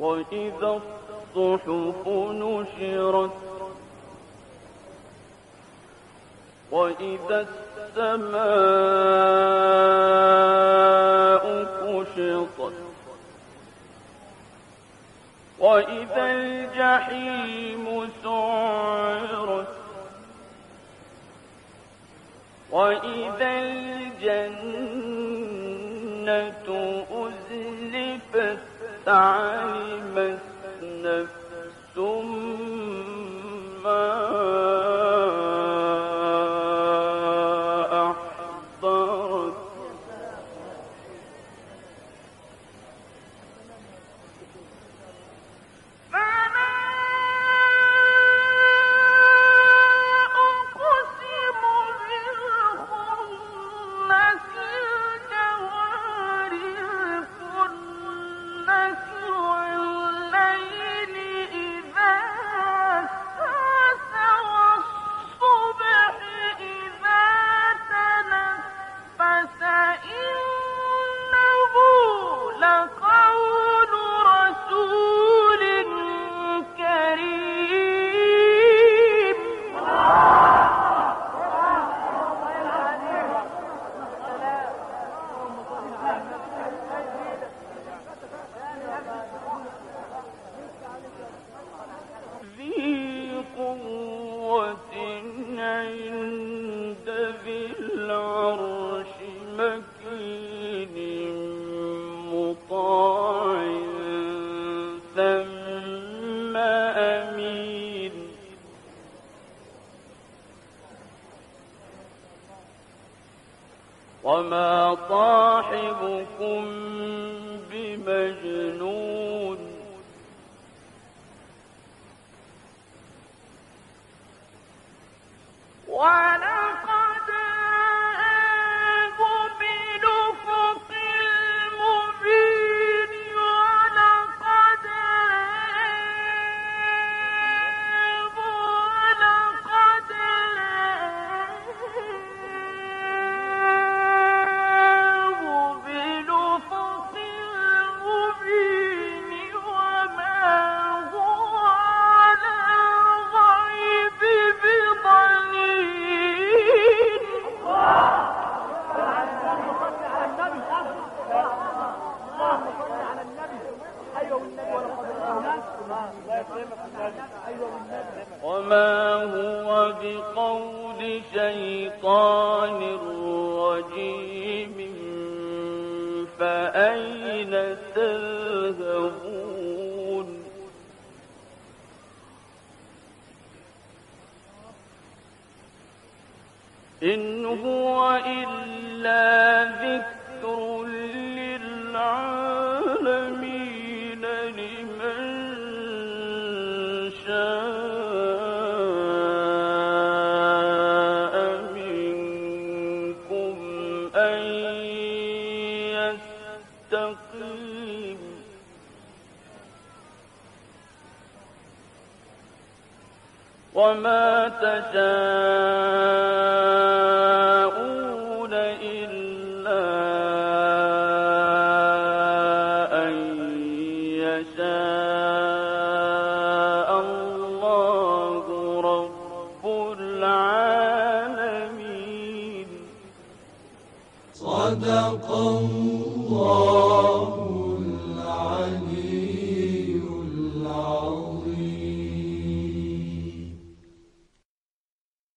وإذا الصحف نشرت وإذا السماء كشطت. وإذا الجحيم سعرت. وإذا الجنة أزلفت علمت نفس وما صاحبكم بمجنون ولقد وما هو بقول شيطان رجيم فأين تذهبون؟ إن هو إلا ذكر يستقيم. وما تشاءون إلا أن يشاء. صدق الله.